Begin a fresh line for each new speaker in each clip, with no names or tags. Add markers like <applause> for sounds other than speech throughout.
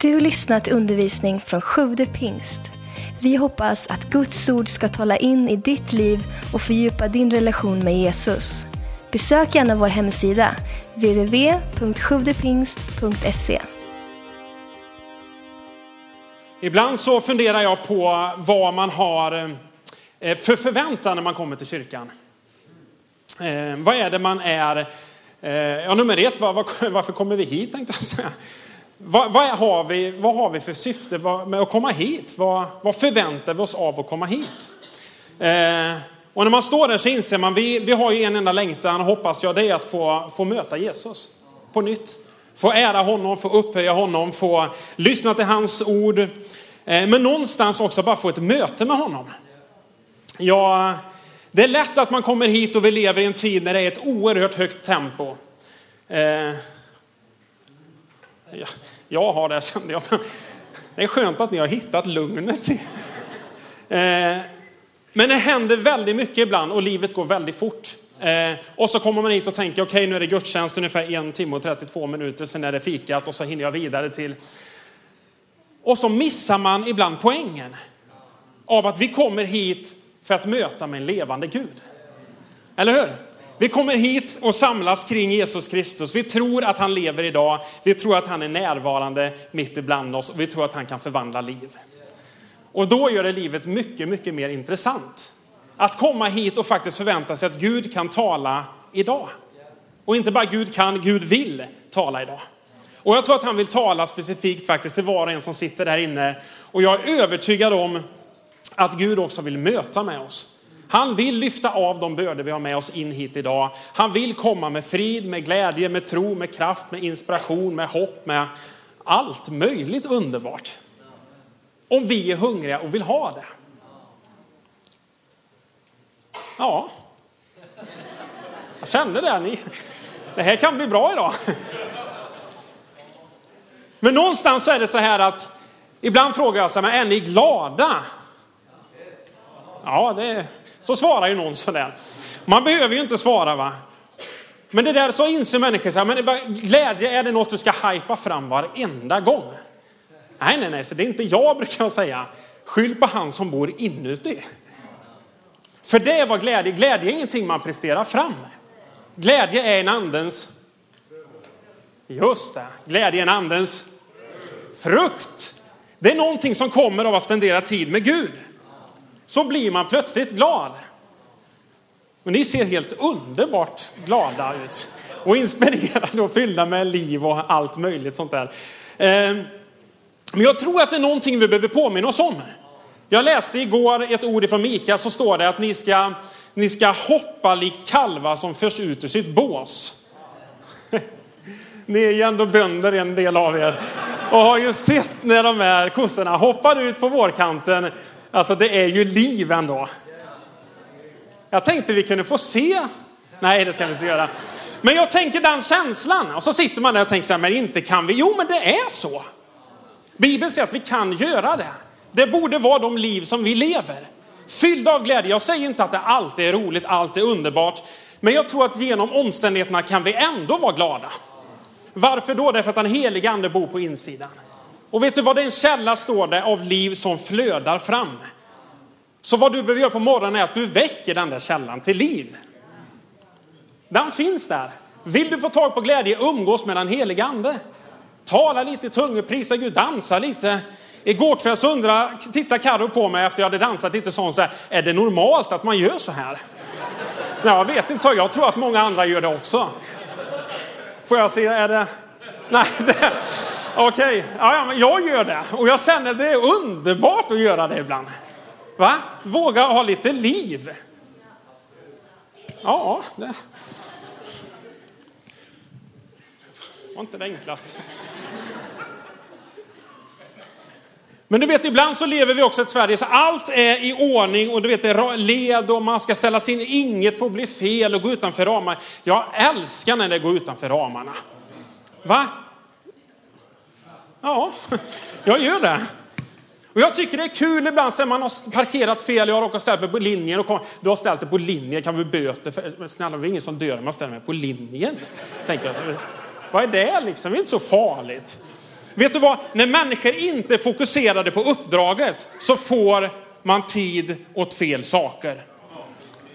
Du lyssnat till undervisning från Sjude pingst. Vi hoppas att Guds ord ska tala in i ditt liv och fördjupa din relation med Jesus. Besök gärna vår hemsida, www.sjuvdepingst.se.
Ibland så funderar jag på vad man har eh, för förväntan när man kommer till kyrkan. Eh, vad är det man är, eh, ja nummer ett, var, var, varför kommer vi hit tänkte jag säga. Vad, vad, har, vi, vad har vi för syfte med att komma hit? Vad, vad förväntar vi oss av att komma hit? Eh, och när man står där så inser man, vi, vi har ju en enda längtan, hoppas jag, det är att få, få möta Jesus på nytt. Få ära honom, få upphöja honom, få lyssna till hans ord. Eh, men någonstans också bara få ett möte med honom. Ja, det är lätt att man kommer hit och vi lever i en tid när det är ett oerhört högt tempo. Eh, jag har det kände jag. Det är skönt att ni har hittat lugnet. Eh, men det händer väldigt mycket ibland och livet går väldigt fort. Eh, och så kommer man hit och tänker, okej okay, nu är det gudstjänst ungefär en timme och 32 minuter, sen är det fikat och så hinner jag vidare till... Och så missar man ibland poängen av att vi kommer hit för att möta med en levande Gud. Eller hur? Vi kommer hit och samlas kring Jesus Kristus. Vi tror att han lever idag. Vi tror att han är närvarande mitt ibland oss och vi tror att han kan förvandla liv. Och då gör det livet mycket, mycket mer intressant. Att komma hit och faktiskt förvänta sig att Gud kan tala idag. Och inte bara Gud kan, Gud vill tala idag. Och jag tror att han vill tala specifikt faktiskt till var och en som sitter där inne. Och jag är övertygad om att Gud också vill möta med oss. Han vill lyfta av de bördor vi har med oss in hit idag. Han vill komma med frid, med glädje, med tro, med kraft, med inspiration, med hopp, med allt möjligt underbart. Om vi är hungriga och vill ha det. Ja, jag kände det. Ni, det här kan bli bra idag. Men någonstans är det så här att ibland frågar jag så här, men är ni glada? Ja, det, så svarar ju någon sådär. Man behöver ju inte svara va. Men det där så inser människor så här, men glädje är det något du ska hypa fram varenda gång? Nej, nej, nej, så det är inte jag brukar jag säga. Skyll på han som bor inuti. För det var glädje, glädje är ingenting man presterar fram. Glädje är en andens, just det, glädje är en andens frukt. Det är någonting som kommer av att spendera tid med Gud så blir man plötsligt glad. Och ni ser helt underbart glada ut. Och inspirerade och fyllda med liv och allt möjligt sånt där. Eh, men jag tror att det är någonting vi behöver påminna oss om. Jag läste igår ett ord från Mika så står det att ni ska, ni ska hoppa likt kalvar som förs ut ur sitt bås. <laughs> Ni är ju ändå bönder en del av er och har ju sett när de här kossorna hoppar ut på vårkanten Alltså det är ju liv ändå. Jag tänkte vi kunde få se. Nej, det ska vi inte göra. Men jag tänker den känslan. Och så sitter man där och tänker så här, men inte kan vi. Jo, men det är så. Bibeln säger att vi kan göra det. Det borde vara de liv som vi lever. Fyllda av glädje. Jag säger inte att det alltid är roligt, allt är underbart. Men jag tror att genom omständigheterna kan vi ändå vara glada. Varför då? Därför att den heliga ande bor på insidan. Och vet du vad, det är en källa står det av liv som flödar fram. Så vad du behöver göra på morgonen är att du väcker den där källan till liv. Den finns där. Vill du få tag på glädje, umgås med den helige ande. Tala lite i tungor, prisa Gud, dansa lite. Igår kväll så undrar, tittade Carro på mig efter jag hade dansat lite sånt så här, är det normalt att man gör så här? Nej, jag vet inte, så jag tror att många andra gör det också. Får jag se, är det... Nej, det... Okej, okay. ja, men jag gör det. Och jag känner det är underbart att göra det ibland. Va? Våga ha lite liv. Ja, det var inte det enklaste. Men du vet, ibland så lever vi också i ett Sverige så allt är i ordning och du vet, det är led och man ska ställa in, inget får bli fel och gå utanför ramarna. Jag älskar när det går utanför ramarna. Va? Ja, jag gör det. Och jag tycker det är kul ibland när man har parkerat fel. Jag har råkat ställa mig på linjen och kom, du har ställt dig på linjen, kan vi böter? För, men snälla, det är ingen som dör om man ställer mig på linjen. Tänker jag. Vad är det liksom? Det är inte så farligt. Vet du vad? När människor inte är fokuserade på uppdraget så får man tid åt fel saker.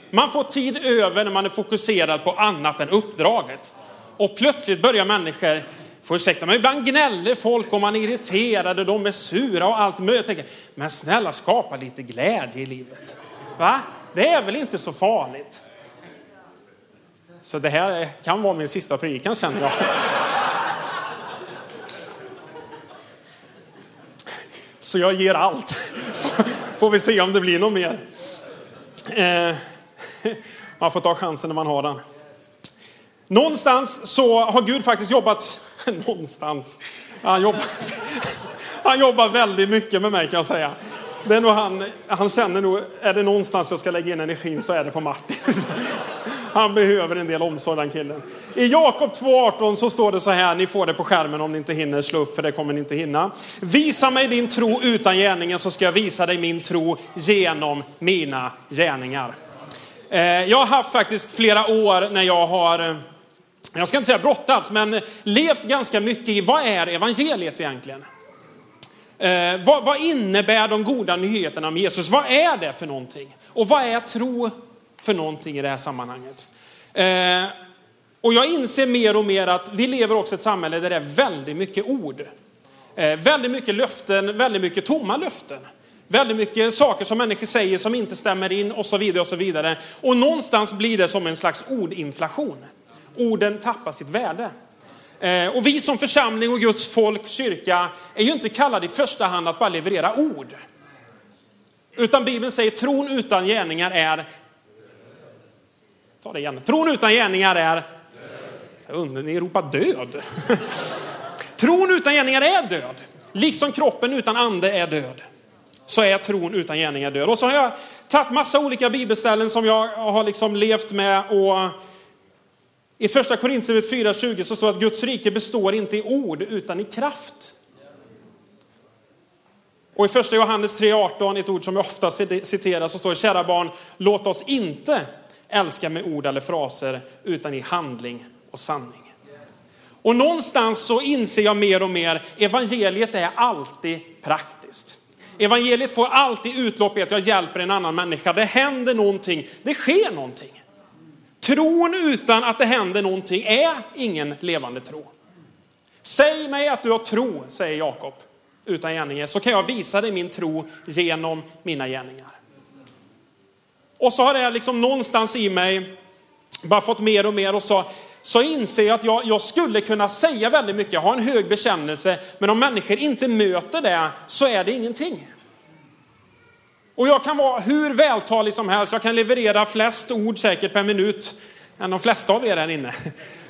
Man får tid över när man är fokuserad på annat än uppdraget. Och plötsligt börjar människor, får ursäkta men ibland gnäller folk och man är irriterade, de är sura och allt möjligt. Tänker, Men snälla skapa lite glädje i livet. Va? Det är väl inte så farligt? Så det här kan vara min sista predikan känner jag. Så jag ger allt. Får vi se om det blir något mer. Eh, man får ta chansen när man har den. Någonstans så har Gud faktiskt jobbat, <laughs> någonstans, han jobbar, <laughs> han jobbar väldigt mycket med mig kan jag säga. Det är nog han, han känner nog, är det någonstans jag ska lägga in energin så är det på Martin. <laughs> Han behöver en del omsorg den killen. I Jakob 2.18 så står det så här, ni får det på skärmen om ni inte hinner slå upp för det kommer ni inte hinna. Visa mig din tro utan gärningen så ska jag visa dig min tro genom mina gärningar. Eh, jag har haft faktiskt flera år när jag har, eh, jag ska inte säga brottats, men levt ganska mycket i vad är evangeliet egentligen? Eh, vad, vad, innebär de goda nyheterna om Jesus? Vad är det för någonting? Och vad är tro för någonting i det här sammanhanget? Eh, och jag inser mer och mer att vi lever också i ett samhälle där det är väldigt mycket ord. Eh, väldigt mycket löften, väldigt mycket tomma löften. Väldigt mycket saker som människor säger som inte stämmer in och så vidare och så vidare. Och någonstans blir det som en slags ordinflation. Orden tappar sitt värde. Eh, och vi som församling och Guds folk, kyrka, är ju inte kallade i första hand att bara leverera ord. Utan Bibeln säger tron utan gärningar är... Ta det igen. Tron utan gärningar är... Död. Ni ropar död. tron utan gärningar är död. Liksom kroppen utan ande är död. Så är tron utan gärningar död. Och så har jag tagit massa olika bibelställen som jag har liksom levt med och i första Korintierbrevet 4.20 så står det att Guds rike består inte i ord utan i kraft. Och i första Johannes 3.18, ett ord som jag ofta citerar, så står det kära barn, låt oss inte älska med ord eller fraser utan i handling och sanning. Och någonstans så inser jag mer och mer, evangeliet är alltid praktiskt. Evangeliet får alltid utlopp i att jag hjälper en annan människa. Det händer någonting, det sker någonting. Tron utan att det händer någonting är ingen levande tro. Säg mig att du har tro, säger Jakob, utan gärningar, så kan jag visa dig min tro genom mina gärningar. Och så har det liksom någonstans i mig bara fått mer och mer och så, så inser jag att jag, jag skulle kunna säga väldigt mycket, ha en hög bekännelse, men om människor inte möter det så är det ingenting. Och jag kan vara hur vältalig som helst, jag kan leverera flest ord säkert per minut än de flesta av er här inne.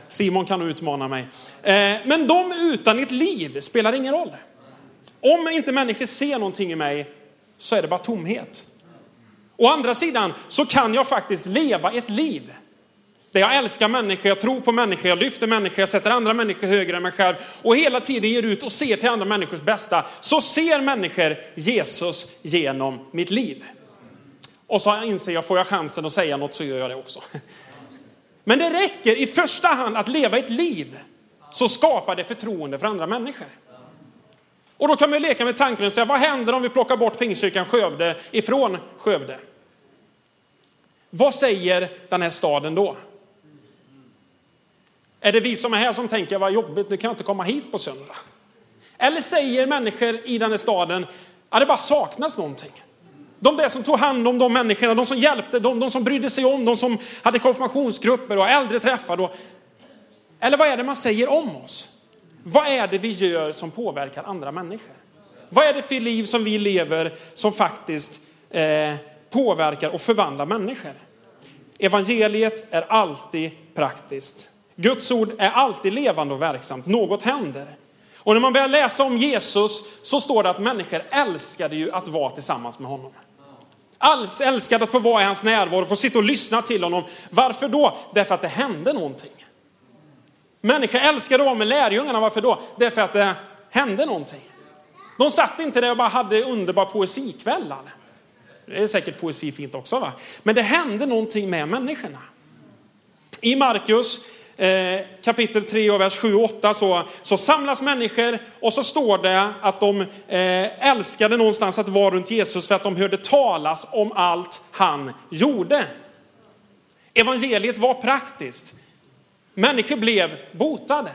Simon kan nog utmana mig. Eh, men de utan ett liv spelar ingen roll. Om inte människor ser någonting i mig så är det bara tomhet. Å andra sidan så kan jag faktiskt leva ett liv där jag älskar människor, jag tror på människor, jag lyfter människor, jag sätter andra människor högre än mig själv och hela tiden ger ut och ser till andra människors bästa. Så ser människor Jesus genom mitt liv. Och så inser jag, får jag chansen att säga något så gör jag det också. Men det räcker i första hand att leva ett liv så skapar det förtroende för andra människor. Och då kan man ju leka med tanken och säga, vad händer om vi plockar bort Pingstkyrkan Skövde ifrån Skövde? Vad säger den här staden då? Är det vi som är här som tänker, vad jobbigt, nu kan jag inte komma hit på söndag? Eller säger människor i den här staden, att det bara saknas någonting. De där som tog hand om de människorna, de som hjälpte, de, de som brydde sig om, de som hade konfirmationsgrupper och äldre träffar. Och, eller vad är det man säger om oss? Vad är det vi gör som påverkar andra människor? Vad är det för liv som vi lever som faktiskt eh, påverkar och förvandlar människor? Evangeliet är alltid praktiskt. Guds ord är alltid levande och verksamt. Något händer. Och när man börjar läsa om Jesus så står det att människor älskade ju att vara tillsammans med honom. Alls älskade att få vara i hans närvaro, få sitta och lyssna till honom. Varför då? Därför att det hände någonting. Människor älskade att vara med lärjungarna. Varför då? Därför att det hände någonting. De satt inte där och bara hade underbara poesikvällar. Det är säkert poesi fint också va? Men det hände någonting med människorna. I Markus eh, kapitel 3 och vers 7 och 8 så, så samlas människor och så står det att de eh, älskade någonstans att vara runt Jesus för att de hörde talas om allt han gjorde. Evangeliet var praktiskt. Människor blev botade.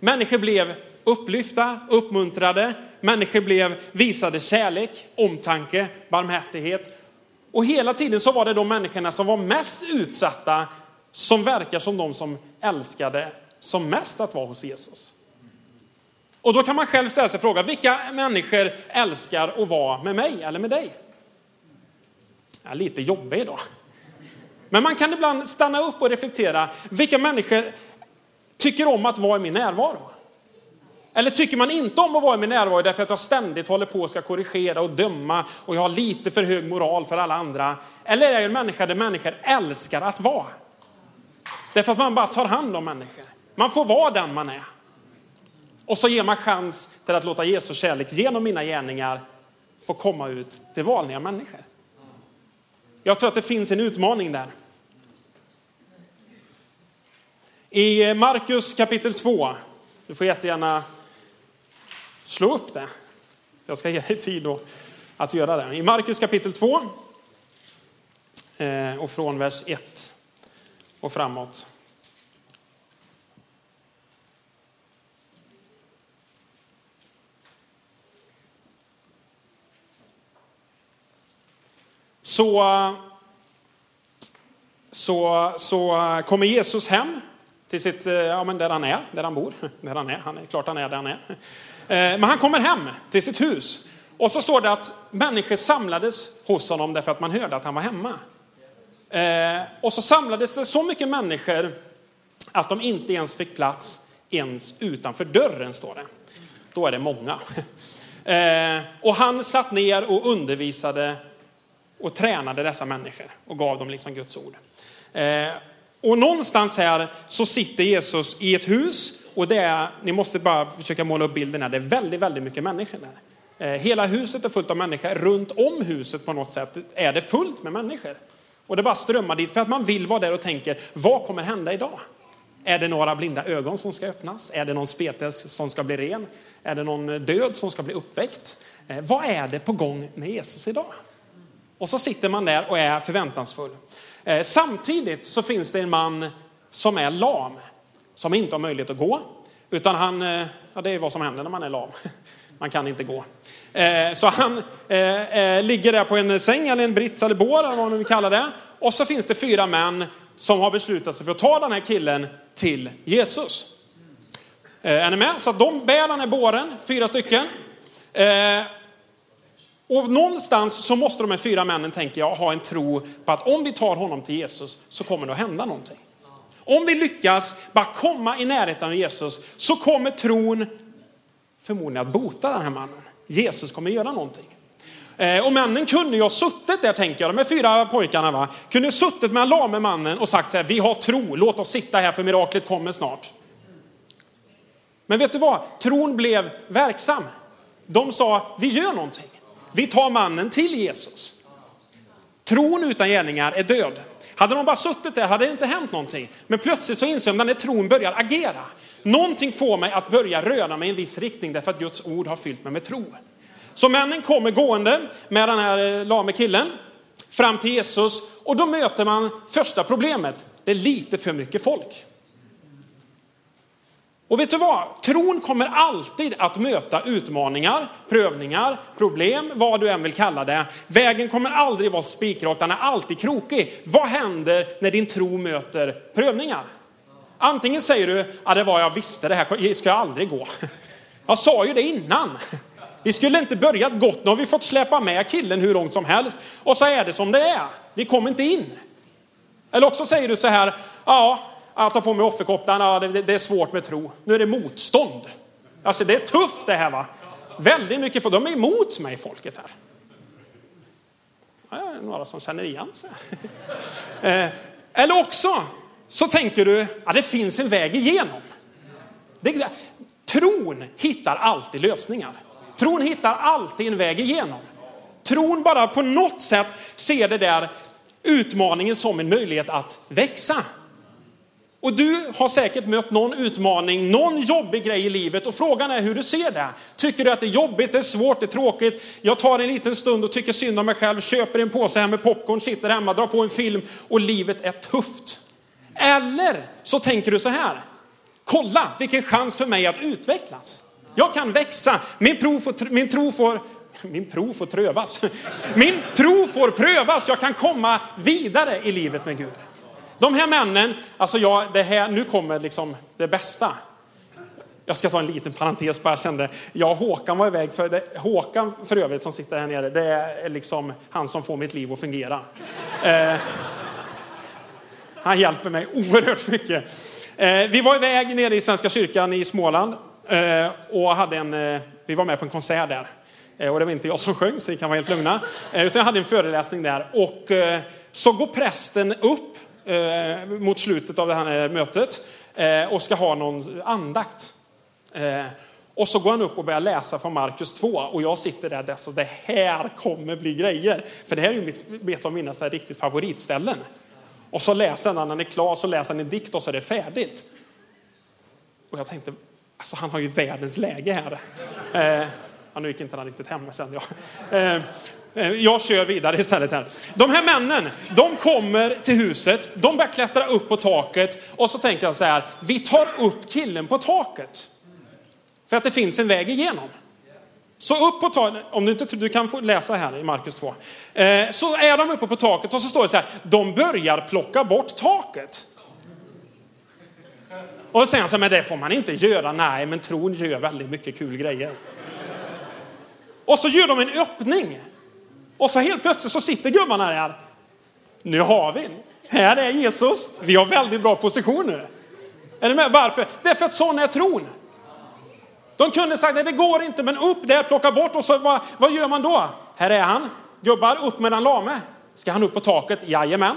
Människor blev upplyfta, uppmuntrade. Människor blev visade kärlek, omtanke, barmhärtighet. Och hela tiden så var det de människorna som var mest utsatta som verkar som de som älskade som mest att vara hos Jesus. Och då kan man själv ställa sig frågan, vilka människor älskar att vara med mig eller med dig? Jag är lite jobbig idag. Men man kan ibland stanna upp och reflektera, vilka människor tycker om att vara i min närvaro? Eller tycker man inte om att vara i min närvaro därför att jag ständigt håller på och ska korrigera och döma och jag har lite för hög moral för alla andra? Eller är jag en människa där människor älskar att vara? Därför att man bara tar hand om människor. Man får vara den man är. Och så ger man chans till att låta Jesus kärlek genom mina gärningar få komma ut till vanliga människor. Jag tror att det finns en utmaning där. I Markus kapitel 2, du får jättegärna slå upp det. Jag ska ge dig tid att göra det. I Markus kapitel 2 eh, och från vers 1 och framåt. Så, så, så kommer Jesus hem till sitt, eh, ja men där han är, där han bor. <laughs> Där han är, han är klart han är där han är. Eh, men han kommer hem till sitt hus. Och så står det att människor samlades hos honom därför att man hörde att han var hemma. Eh, och så samlades det så mycket människor att de inte ens fick plats ens utanför dörren, står det. Då är det många. <laughs> Eh, och han satt ner och undervisade och tränade dessa människor och gav dem liksom Guds ord. Eh, och någonstans här så sitter Jesus i ett hus och det är, ni måste bara försöka måla upp bilden här, det är väldigt, väldigt mycket människor där. Eh, hela huset är fullt av människor, runt om huset på något sätt är det fullt med människor. Och det bara strömmar dit för att man vill vara där och tänker, vad kommer hända idag? Är det några blinda ögon som ska öppnas? Är det någon spetes som ska bli ren? Är det någon död som ska bli uppväckt? Eh, vad är det på gång med Jesus idag? Och så sitter man där och är förväntansfull. Eh, samtidigt så finns det en man som är lam, som inte har möjlighet att gå. Utan han, eh, ja det är vad som händer när man är lam. <laughs> Man kan inte gå. Eh, så han eh, eh, ligger där på en säng eller en brits eller bår eller vad man vill kalla det. Och så finns det fyra män som har beslutat sig för att ta den här killen till Jesus. Är ni med? Så de bär den här båren, fyra stycken. Och någonstans så måste de här fyra männen, tänker jag, ha en tro på att om vi tar honom till Jesus så kommer det att hända någonting. Om vi lyckas bara komma i närheten av Jesus så kommer tron förmodligen att bota den här mannen. Jesus kommer göra någonting. Eh, och männen kunde ju ha suttit där tänker jag, de här fyra pojkarna va, kunde ha suttit med lame mannen och sagt så här, vi har tro, låt oss sitta här för miraklet kommer snart. Men vet du vad? Tron blev verksam. De sa, vi gör någonting. Vi tar mannen till Jesus. Tron utan gärningar är död. Hade de bara suttit där hade det inte hänt någonting. Men plötsligt så inser de när tron börjar agera. Någonting får mig att börja röra mig i en viss riktning därför att Guds ord har fyllt mig med tro. Så männen kommer gående med den här eh, lame killen fram till Jesus och då möter man första problemet. Det är lite för mycket folk. Och vet du vad? Tron kommer alltid att möta utmaningar, prövningar, problem, vad du än vill kalla det. Vägen kommer aldrig vara spikrak, den är alltid krokig. Vad händer när din tro möter prövningar? Antingen säger du, ja det var jag visste, det här ska jag aldrig gå. <laughs> Jag sa ju det innan. <laughs> Vi skulle inte börjat gott, nu har vi fått släpa med killen hur långt som helst. Och så är det som det är, vi kommer inte in. Eller också säger du så här, ja, att ta på mig offerkoftan, ja, det, det, är svårt med tro. Nu är det motstånd. Alltså det är tufft det här va. Väldigt mycket, för de är emot mig folket här. Ja, några som känner igen sig. <laughs> Eh, eller också så tänker du att det finns en väg igenom. Det, tron hittar alltid lösningar. Tron hittar alltid en väg igenom. Tron bara på något sätt ser det där utmaningen som en möjlighet att växa. Och du har säkert mött någon utmaning, någon jobbig grej i livet och frågan är hur du ser det. Tycker du att det är jobbigt, det är svårt, det är tråkigt? Jag tar en liten stund och tycker synd om mig själv, köper en påse här med popcorn, sitter hemma, drar på en film och livet är tufft. Eller så tänker du så här, kolla vilken chans för mig att utvecklas. Jag kan växa, min, prov får, min tro får min prov får trövas. Min tro får prövas, jag kan komma vidare i livet med Gud. De här männen, alltså jag, det här, nu kommer liksom det bästa. Jag ska ta en liten parentes bara, jag kände, jag och Håkan var iväg, för det, Håkan för övrigt som sitter här nere, det är liksom han som får mitt liv att fungera. Eh, han hjälper mig oerhört mycket. Eh, vi var iväg nere i Svenska kyrkan i Småland eh, och hade en, eh, vi var med på en konsert där. Eh, och det var inte jag som sjöng, så ni kan vara helt lugna. Eh, utan jag hade en föreläsning där. Och eh, så går prästen upp eh, mot slutet av det här mötet eh, och ska ha någon andakt. Eh, och så går han upp och börjar läsa från Markus 2 och jag sitter där och det här kommer bli grejer. För det här är ju mitt, av mina så här riktigt favoritställen. Och så läser han, när han är klar så läser han en dikt och så är det färdigt. Och jag tänkte, alltså han har ju världens läge här. Eh, ja, nu gick inte han riktigt hem kände jag. Eh, Eh, jag kör vidare istället här. De här männen, de kommer till huset, de börjar klättra upp på taket och så tänker jag så här, vi tar upp killen på taket. För att det finns en väg igenom. Så upp på taket, om du inte du kan få läsa här i Markus 2. Eh, så är de uppe på taket och så står det så här, de börjar plocka bort taket. Och sen säger han så men det får man inte göra. Nej, men tron gör väldigt mycket kul grejer. Och så gör de en öppning. Och så helt plötsligt så sitter gubbarna där. Nu har vi Här är Jesus. Vi har väldigt bra position nu. Är ni med? Varför? Därför att sån är tron. De kunde sagt, nej det går inte, men upp där, plocka bort och så vad, vad gör man då? Här är han. Gubbar, upp med den lame. Ska han upp på taket? Jajamän.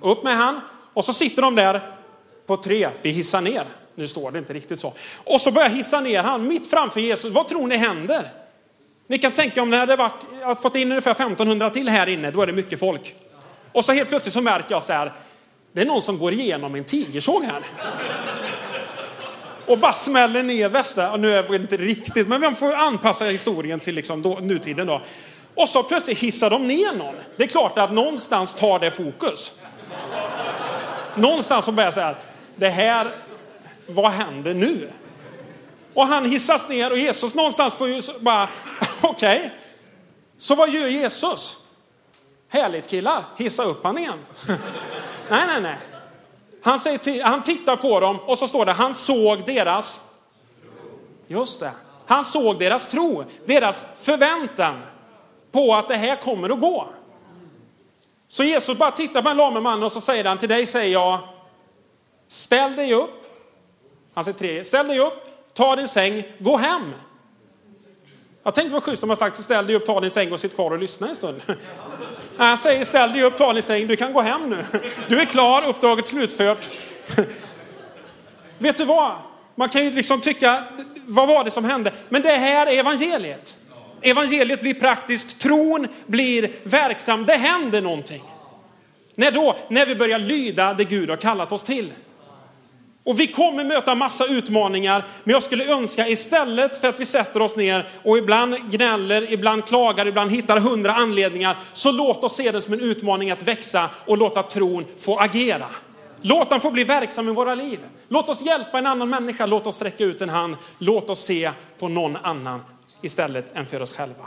Upp med han. Och så sitter de där på tre. Vi hissar ner. Nu står det inte riktigt så. Och så börjar jag hissa ner han mitt framför Jesus. Vad tror ni händer? Ni kan tänka om ni hade varit, jag fått in ungefär 1500 till här inne, då är det mycket folk. Och så helt plötsligt så märker jag så här, det är någon som går igenom en tigersåg här. Och bara smäller ner västra, nu är det inte riktigt, men man får anpassa historien till liksom då, nutiden då. Och så plötsligt hissar de ner någon. Det är klart att någonstans tar det fokus. Någonstans så börjar så här, det här, vad händer nu? Och han hissas ner och Jesus någonstans får ju bara, okej. Okay. Så vad gör Jesus? Härligt killar, hissa upp han igen. <laughs> nej, nej, nej. Han, säger till, han tittar på dem och så står det, han såg deras, just det, han såg deras tro, deras förväntan på att det här kommer att gå. Så Jesus bara tittar på en lame man och så säger han, till dig säger jag, ställ dig upp. Han säger tre, ställ dig upp, ta din säng, gå hem. Jag tänkte vad schysst om man sagt ställ dig upp, ta din säng och sitt kvar och lyssna en stund. Han säger ställ dig upp, ta din säng, du kan gå hem nu. Du är klar, uppdraget slutfört. Vet du vad? Man kan ju liksom tycka, vad var det som hände? Men det här är evangeliet. Evangeliet blir praktiskt, tron blir verksam, det händer någonting. När då? När vi börjar lyda det Gud har kallat oss till. Och vi kommer möta massa utmaningar, men jag skulle önska istället för att vi sätter oss ner och ibland gnäller, ibland klagar, ibland hittar hundra anledningar, så låt oss se det som en utmaning att växa och låta tron få agera. Låt den få bli verksam i våra liv. Låt oss hjälpa en annan människa, låt oss sträcka ut en hand, låt oss se på någon annan istället än för oss själva.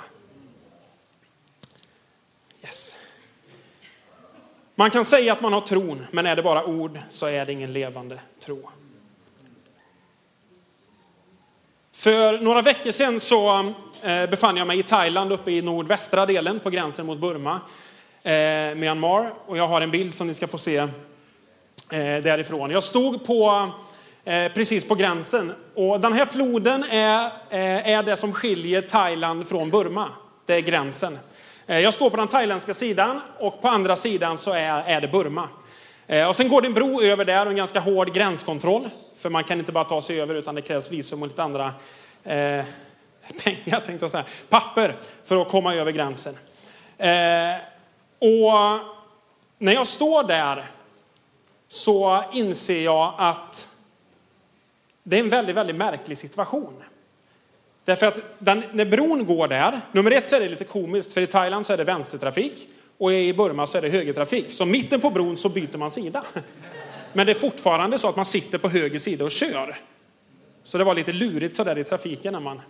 Man kan säga att man har tron, men är det bara ord så är det ingen levande tro. För några veckor sedan så eh, befann jag mig i Thailand uppe i nordvästra delen på gränsen mot Burma, eh, Myanmar. Och jag har en bild som ni ska få se eh, därifrån. Jag stod på, eh, precis på gränsen och den här floden är, eh, är det som skiljer Thailand från Burma. Det är gränsen. Eh, jag står på den thailändska sidan och på andra sidan så är, är det Burma. Eh, och sen går det en bro över där och en ganska hård gränskontroll. För man kan inte bara ta sig över utan det krävs visum och lite andra eh, <laughs> pengar, tänkte jag säga, papper för att komma över gränsen. Eh, och när jag står där så inser jag att det är en väldigt, väldigt märklig situation. Därför att den, när bron går där, nummer ett så är det lite komiskt, för i Thailand så är det vänstertrafik och i Burma så är det högertrafik. Så mitten på bron så byter man sida. <laughs> Men det är fortfarande så att man sitter på höger sida och kör. Så det var lite lurigt sådär i trafiken när man...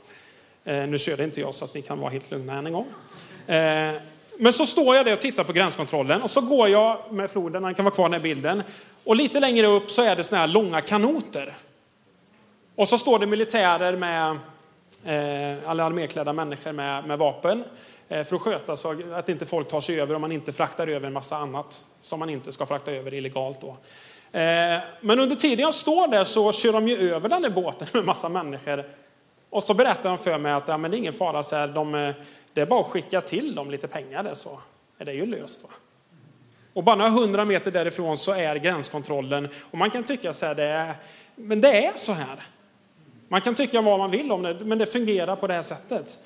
Eh, nu körde inte jag så att ni kan vara helt lugna än en gång. Eh, men så står jag där och tittar på gränskontrollen och så går jag med floden, den kan vara kvar den här bilden. Och lite längre upp så är det såna här långa kanoter. Och så står det militärer med, Eh, alla arméklädda människor med, med vapen. Eh, för att sköta så att inte folk tar sig över om man inte fraktar över en massa annat som man inte ska frakta över illegalt. Då. Eh, men under tiden jag står där så kör de ju över den där båten med massa människor. Och så berättar de för mig att ja, men det är ingen fara, så här, de, det är bara att skicka till dem lite pengar där, så är det ju löst. Va? Och bara några hundra meter därifrån så är gränskontrollen. Och man kan tycka så här, det är, men det är så här. Man kan tycka vad man vill om det, men det fungerar på det här sättet.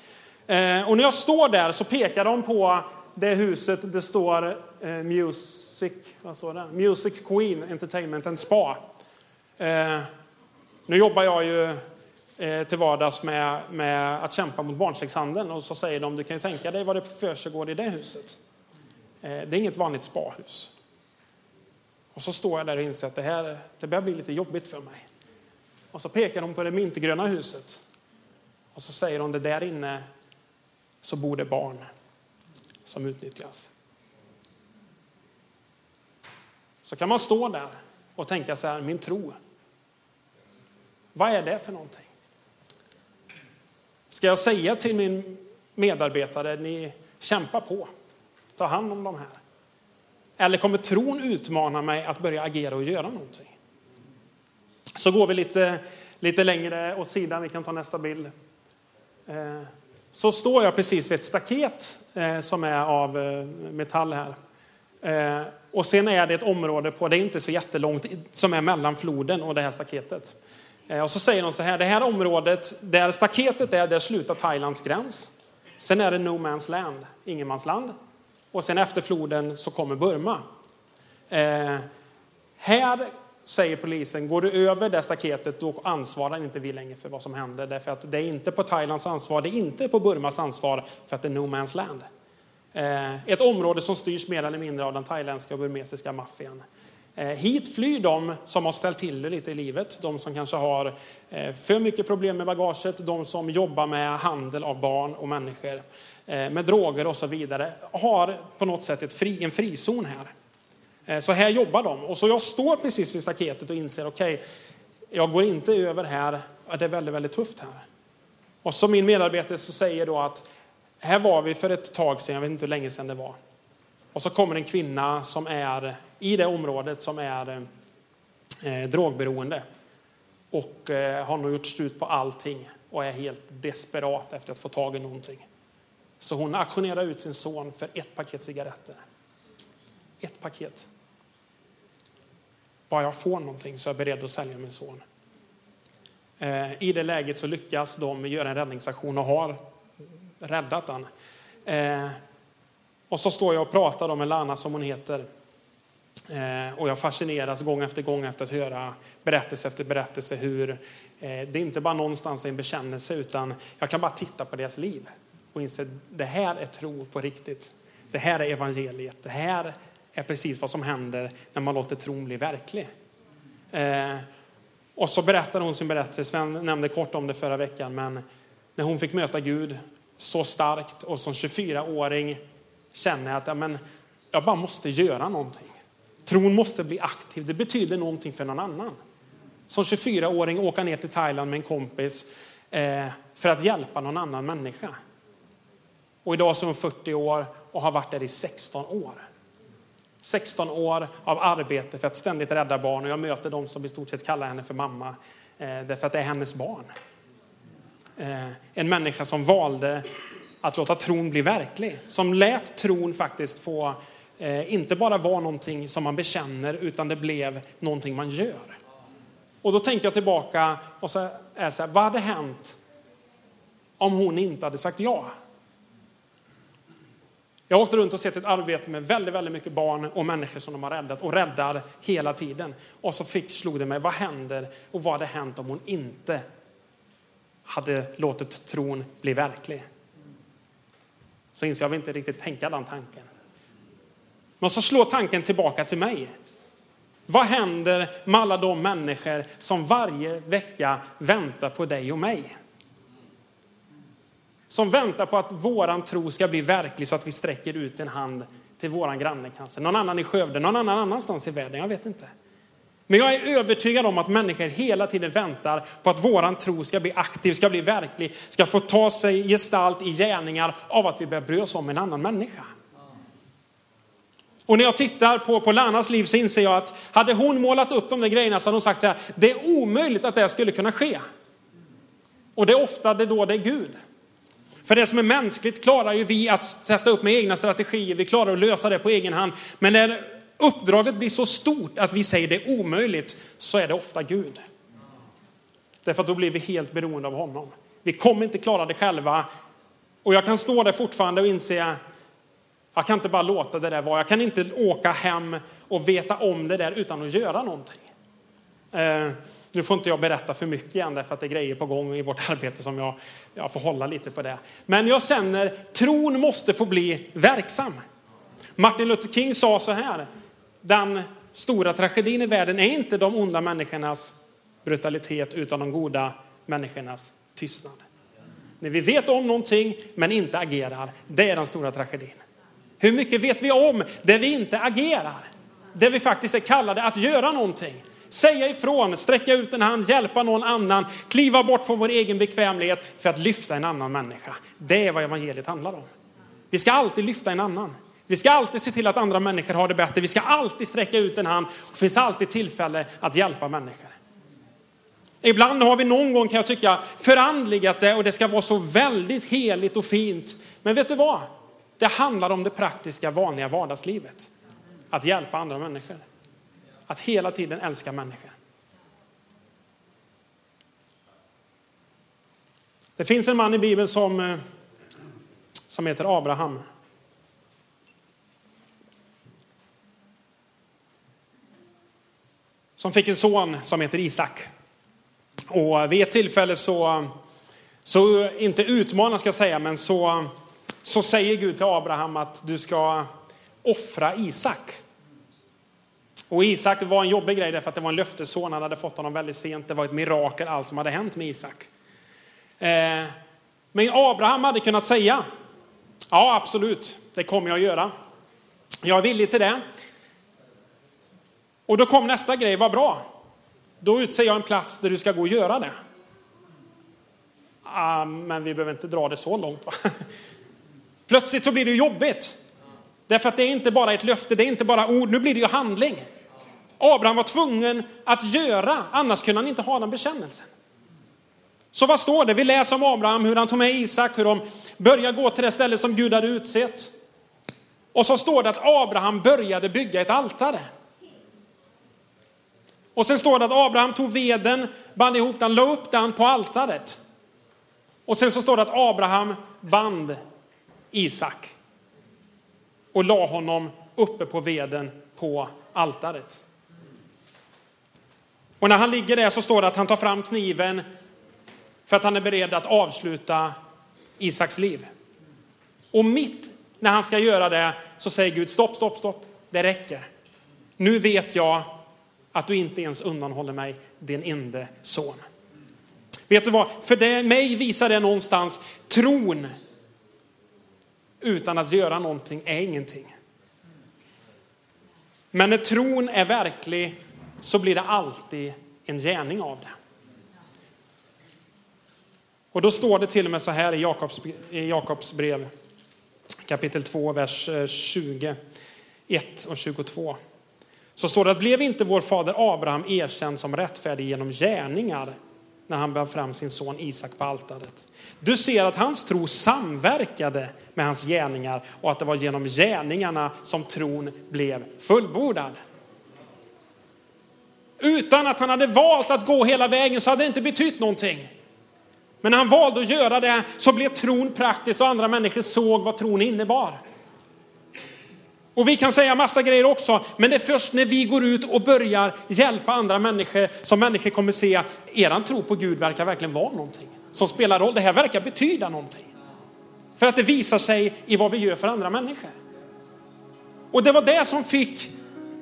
Eh, och när jag står där så pekar de på det huset det står eh, Music, vad står det? Music Queen Entertainment and Spa. Eh, nu jobbar jag ju till vardags med, med att kämpa mot barnsexhandeln och så säger de, du kan ju tänka dig vad det försiggår i det huset. Det är inget vanligt spahus. Och så står jag där och inser att det här det börjar bli lite jobbigt för mig. Och så pekar hon på det mintgröna huset. Och så säger hon, det där inne så bor det barn som utnyttjas. Så kan man stå där och tänka så här, min tro, vad är det för någonting? Ska jag säga till min medarbetare, ni kämpar på, ta hand om de här. Eller kommer tron utmana mig att börja agera och göra någonting? Så går vi lite, lite längre åt sidan, vi kan ta nästa bild. Eh, så står jag precis vid ett staket eh, som är av eh, metall här. Och sen är det ett område på, det är inte så jättelångt, som är mellan floden och det här staketet. Och så säger de så här, det här området, där staketet är, där slutar Thailands gräns. Sen är det no man's land, ingenmansland. Och sen efter floden så kommer Burma. Eh, här säger polisen, går du över det staketet då ansvarar inte vi längre för vad som händer. Därför att det är inte på Thailands ansvar, det är inte på Burmas ansvar för att det är no man's land. Eh, ett område som styrs mer eller mindre av den thailändska och burmesiska maffian. Eh, hit flyr de som har ställt till det lite i livet, de som kanske har eh, för mycket problem med bagaget, de som jobbar med handel av barn och människor, med droger och så vidare, har på något sätt ett fri, en frizon här. Eh, så här jobbar de. Och så jag står precis vid staketet och inser, okej, okay, jag går inte över här, det är väldigt, väldigt tufft här. Och så min medarbetare så säger då att här var vi för ett tag sedan, jag vet inte hur länge sedan det var. Och så kommer en kvinna som är i det området som är eh, drogberoende. Och eh, har nog gjort slut på allting och är helt desperat efter att få tag i någonting. Så hon aktionerar ut sin son för ett paket cigaretter. Ett paket. Bara jag får någonting så är jag beredd att sälja min son. Eh, I det läget så lyckas de göra en räddningsaktion och har räddat den. Eh, och så står jag och pratar med Lana som hon heter. Eh, och jag fascineras gång efter gång efter att höra berättelse efter berättelse hur det inte bara någonstans är en bekännelse utan jag kan bara titta på deras liv och inse att det här är tro på riktigt. Det här är evangeliet. Det här är precis vad som händer när man låter tron bli verklig. Eh, och så berättar hon sin berättelse, Sven nämnde kort om det förra veckan, men när hon fick möta Gud så starkt och som 24-åring känner jag att ja, men, jag bara måste göra någonting. Tron måste bli aktiv, det betyder någonting för någon annan. Som 24-åring åka ner till Thailand med en kompis eh, för att hjälpa någon annan människa. Och idag så är hon 40 år och har varit där i 16 år. 16 år av arbete för att ständigt rädda barn och jag möter dem som i stort sett kallar henne för mamma eh, därför att det är hennes barn. Eh, en människa som valde att låta tron bli verklig. Som lät tron faktiskt få eh, inte bara vara någonting som man bekänner utan det blev någonting man gör. Och då tänker jag tillbaka och så är så här, vad hade hänt om hon inte hade sagt ja? Jag har åkt runt och sett ett arbete med väldigt, väldigt mycket barn och människor som de har räddat och räddar hela tiden. Och så fick, slog det mig, vad händer och vad hade hänt om hon inte hade låtit tron bli verklig? Så inser jag vill inte riktigt tänka den tanken. Men så slår tanken tillbaka till mig. Vad händer med alla de människor som varje vecka väntar på dig och mig? Som väntar på att våran tro ska bli verklig så att vi sträcker ut en hand till våran granne kanske. Någon annan i Skövde, någon annan annanstans i världen, jag vet inte. Men jag är övertygad om att människor hela tiden väntar på att våran tro ska bli aktiv, ska bli verklig, ska få ta sig gestalt i gärningar av att vi börjar bry oss om en annan människa. Och när jag tittar på, på Lannas liv så inser jag att hade hon målat upp de där grejerna så hade hon sagt så här, det är omöjligt att det skulle kunna ske. Och det är ofta det då det är Gud. För det som är mänskligt klarar ju vi att sätta upp med egna strategier, vi klarar att lösa det på egen hand. Men när uppdraget blir så stort att vi säger det är omöjligt, så är det ofta Gud. Därför att då blir vi helt beroende av honom. Vi kommer inte klara det själva. Och jag kan stå där fortfarande och inse, jag kan inte bara låta det där vara. Jag kan inte åka hem och veta om det där utan att göra någonting. Eh, nu får inte jag berätta för mycket igen därför att det är grejer på gång i vårt <laughs> arbete som jag, jag får hålla lite på det. Men jag känner, tron måste få bli verksam. Martin Luther King sa så här, den stora tragedin i världen är inte de onda människornas brutalitet utan de goda människornas tystnad. När vi vet om någonting men inte agerar, det är den stora tragedin. Hur mycket vet vi om det vi inte agerar? Det vi faktiskt är kallade att göra någonting. Säga ifrån, sträcka ut en hand, hjälpa någon annan, kliva bort från vår egen bekvämlighet för att lyfta en annan människa. Det är vad evangeliet handlar om. Vi ska alltid lyfta en annan. Vi ska alltid se till att andra människor har det bättre. Vi ska alltid sträcka ut en hand. Det finns alltid tillfälle att hjälpa människor. Ibland har vi någon gång kan jag tycka förandligat det och det ska vara så väldigt heligt och fint. Men vet du vad? Det handlar om det praktiska vanliga vardagslivet. Att hjälpa andra människor. Att hela tiden älska människor. Det finns en man i Bibeln som, eh, som heter Abraham. Som fick en son som heter Isak. Och vid ett tillfälle så, så inte utmanar ska jag säga, men så, så säger Gud till Abraham att du ska offra Isak. Och Isak var en jobbig grej därför att det var en löftesson. Han hade fått honom väldigt sent. Det var ett mirakel allt som hade hänt med Isak. Eh, men Abraham hade kunnat säga, ja absolut, det kommer jag att göra. Jag är villig till det. Och då kom nästa grej, vad bra. Då utser jag en plats där du ska gå och göra det. Ah, men vi behöver inte dra det så långt. Va? Plötsligt så blir det jobbigt. Därför att det är inte bara ett löfte, det är inte bara ord, nu blir det ju handling. Abraham var tvungen att göra, annars kunde han inte ha den bekännelsen. Så vad står det? Vi läser om Abraham, hur han tog med Isak, hur de började gå till det ställe som Gud hade utsett. Och så står det att Abraham började bygga ett altare. Och sen står det att Abraham tog veden, band ihop den, la upp den på altaret. Och sen så står det att Abraham band Isak och la honom uppe på veden på altaret. Och när han ligger där så står det att han tar fram kniven för att han är beredd att avsluta Isaks liv. Och mitt när han ska göra det så säger Gud stopp, stopp, stopp. Det räcker. Nu vet jag att du inte ens undanhåller mig din enda son. Vet du vad? För det, mig visar det någonstans tron utan att göra någonting är ingenting. Men när tron är verklig så blir det alltid en gärning av det. Och då står det till och med så här i Jakobs, i Jakobs brev kapitel 2, vers eh, 20, 1 och 22. Så står det att blev inte vår fader Abraham erkänd som rättfärdig genom gärningar när han bar fram sin son Isak på altaret. Du ser att hans tro samverkade med hans gärningar och att det var genom gärningarna som tron blev fullbordad. Utan att han hade valt att gå hela vägen så hade det inte betytt någonting. Men när han valde att göra det så blev tron praktisk och andra människor såg vad tron innebar. Och vi kan säga massa grejer också, men det är först när vi går ut och börjar hjälpa andra människor som människor kommer se, eran tro på Gud verkar verkligen vara någonting som spelar roll. Det här verkar betyda någonting. För att det visar sig i vad vi gör för andra människor. Och det var det som fick,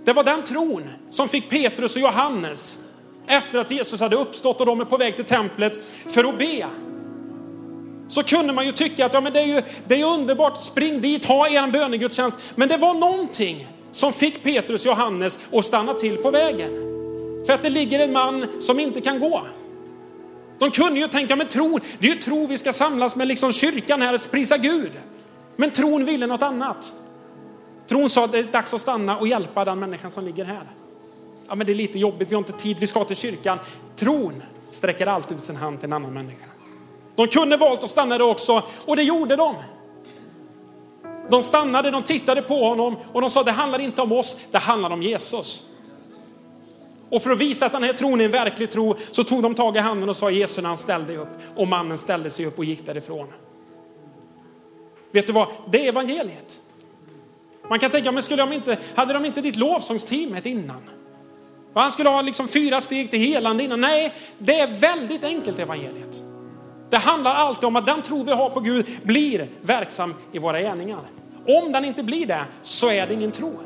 det var den tron som fick Petrus och Johannes efter att Jesus hade uppstått och de är på väg till templet för att be. Så kunde man ju tycka att ja, men det, är ju, det är underbart, spring dit, ha er bönegudstjänst. Men det var någonting som fick Petrus och Johannes att stanna till på vägen. För att det ligger en man som inte kan gå. De kunde ju tänka, men tro, det är ju tro vi ska samlas med liksom kyrkan här och prisa Gud. Men tron ville något annat. Tron sa att det är dags att stanna och hjälpa den människan som ligger här. Ja, men det är lite jobbigt, vi har inte tid, vi ska till kyrkan. Tron sträcker alltid ut sin hand till en annan människa. De kunde valt att stanna där också och det gjorde de. De stannade, de tittade på honom och de sa det handlar inte om oss, det handlar om Jesus. Och för att visa att den här tron är en verklig tro så tog de tag i handen och sa Jesu namn ställ dig upp. Och mannen ställde sig upp och gick därifrån. Vet du vad? Det är evangeliet. Man kan tänka, men skulle de inte, hade de inte ditt lovsångsteamet innan? Och han skulle ha liksom fyra steg till helande innan. Nej, det är väldigt enkelt evangeliet. Det handlar alltid om att den tro vi har på Gud blir verksam i våra gärningar. Om den inte blir det så är det ingen tro.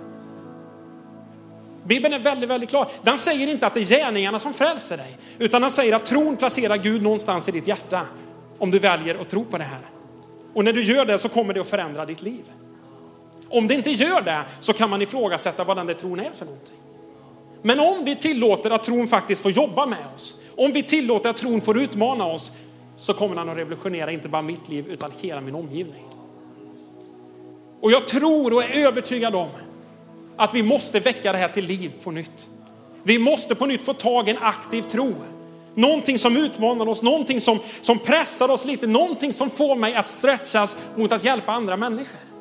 Bibeln är väldigt, väldigt klar. Den säger inte att det är gärningarna som frälser dig, utan den säger att tron placerar Gud någonstans i ditt hjärta. Om du väljer att tro på det här. Och när du gör det så kommer det att förändra ditt liv. Om det inte gör det så kan man ifrågasätta vad den där tron är för någonting. Men om vi tillåter att tron faktiskt får jobba med oss, om vi tillåter att tron får utmana oss, så kommer den att revolutionera inte bara mitt liv utan hela min omgivning. Och jag tror och är övertygad om att vi måste väcka det här till liv på nytt. Vi måste på nytt få tag i en aktiv tro. Någonting som utmanar oss, någonting som, som pressar oss lite, någonting som får mig att stretchas mot att hjälpa andra människor.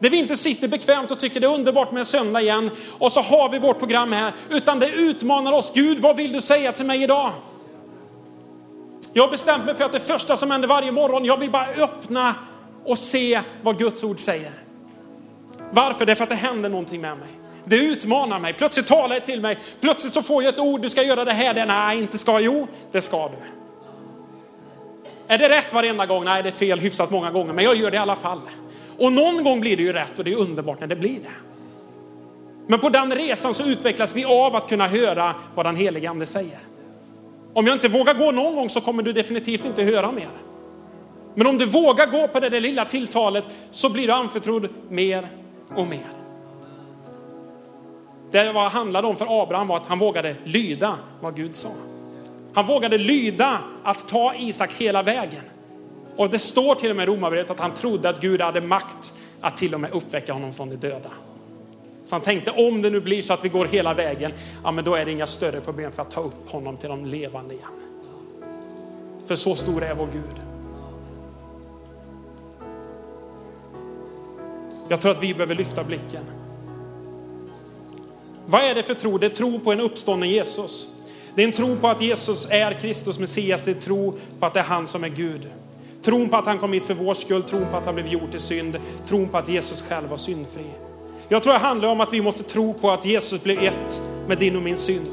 Där vi inte sitter bekvämt och tycker det är underbart med en söndag igen och så har vi vårt program här. Utan det utmanar oss. Gud, vad vill du säga till mig idag? Jag har bestämt mig för att det första som händer varje morgon, jag vill bara öppna och se vad Guds ord säger. Varför? Därför att det händer någonting med mig. Det utmanar mig. Plötsligt talar det till mig. Plötsligt så får jag ett ord, du ska göra det här. Det, nej, inte ska. Jo, det ska du. Är det rätt varenda gång? Nej, det är fel hyfsat många gånger, men jag gör det i alla fall. Och någon gång blir det ju rätt och det är underbart när det blir det. Men på den resan så utvecklas vi av att kunna höra vad den helige ande säger. Om jag inte vågar gå någon gång så kommer du definitivt inte höra mer. Men om du vågar gå på det där lilla tilltalet så blir du anförtrodd mer och mer. Det vad handlade om för Abraham var att han vågade lyda vad Gud sa. Han vågade lyda att ta Isak hela vägen. Och det står till och med i Romarbrevet att han trodde att Gud hade makt att till och med uppväcka honom från de döda. Så han tänkte om det nu blir så att vi går hela vägen, ja men då är det inga större problem för att ta upp honom till de levande igen. För så stor är vår Gud. Jag tror att vi behöver lyfta blicken. Vad är det för tro? Det är tro på en uppstånden Jesus. Det är en tro på att Jesus är Kristus Messias. Det är tro på att det är han som är Gud. Tron på att han kom hit för vår skull, tron på att han blev gjord till synd, tron på att Jesus själv var syndfri. Jag tror det handlar om att vi måste tro på att Jesus blev ett med din och min synd.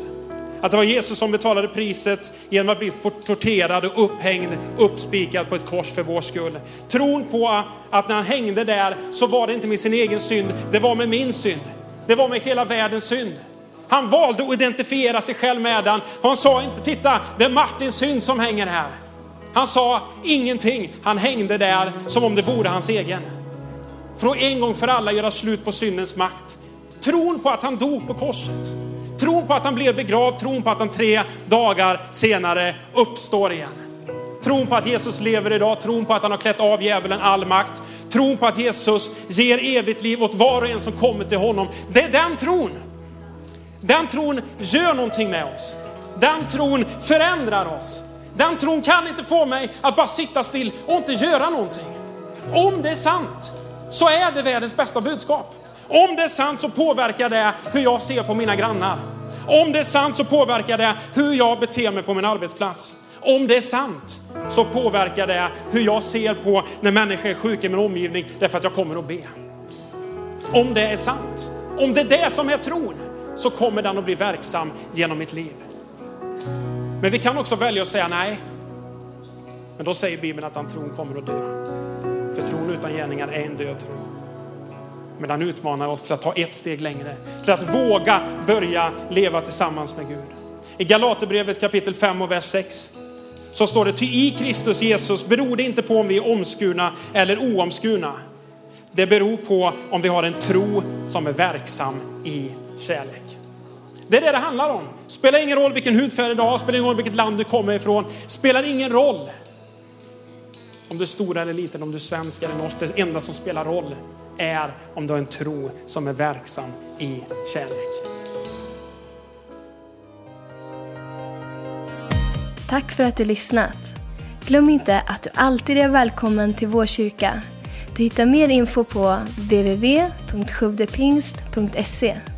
Att det var Jesus som betalade priset genom att bli torterad och upphängd, uppspikad på ett kors för vår skull. Tron på att när han hängde där så var det inte med sin egen synd, det var med min synd. Det var med hela världens synd. Han valde att identifiera sig själv med den. Han sa inte, titta det är Martins synd som hänger här. Han sa ingenting, han hängde där som om det vore hans egen. För att en gång för alla göra slut på syndens makt. Tron på att han dog på korset. Tron på att han blev begravd, tron på att han tre dagar senare uppstår igen. Tron på att Jesus lever idag, tron på att han har klätt av djävulen all makt. Tron på att Jesus ger evigt liv åt var och en som kommer till honom. Det är den tron. Den tron gör någonting med oss. Den tron förändrar oss. Den tron kan inte få mig att bara sitta still och inte göra någonting. Om det är sant så är det världens bästa budskap. Om det är sant så påverkar det hur jag ser på mina grannar. Om det är sant så påverkar det hur jag beter mig på min arbetsplats. Om det är sant så påverkar det hur jag ser på när människor är sjuka i min omgivning därför att jag kommer att be. om det är sant. Om det är det som är tron, så kommer den att bli verksam genom mitt liv. Men vi kan också välja att säga nej. Men då säger Bibeln att den tron kommer att dö. För tron utan gärningar är en död tro. Men han utmanar oss till att ta ett steg längre. Till att våga börja leva tillsammans med Gud. I Galaterbrevet kapitel 5 och vers 6 så står det, ty i Kristus Jesus beror det inte på om vi är omskurna eller oomskurna. Det beror på om vi har en tro som är verksam i kärlek. Det är det det handlar om. Spelar ingen roll vilken hudfärg du har, spelar ingen roll vilket land du kommer ifrån, spelar ingen roll om du är stor eller liten, om du är svensk eller norsk. Det enda som spelar roll är om du har en tro som är verksam i kärlek.
Tack för att du lyssnat. Glöm inte att du alltid är välkommen till vår kyrka. Du hittar mer info på www.sjuvdepingst.se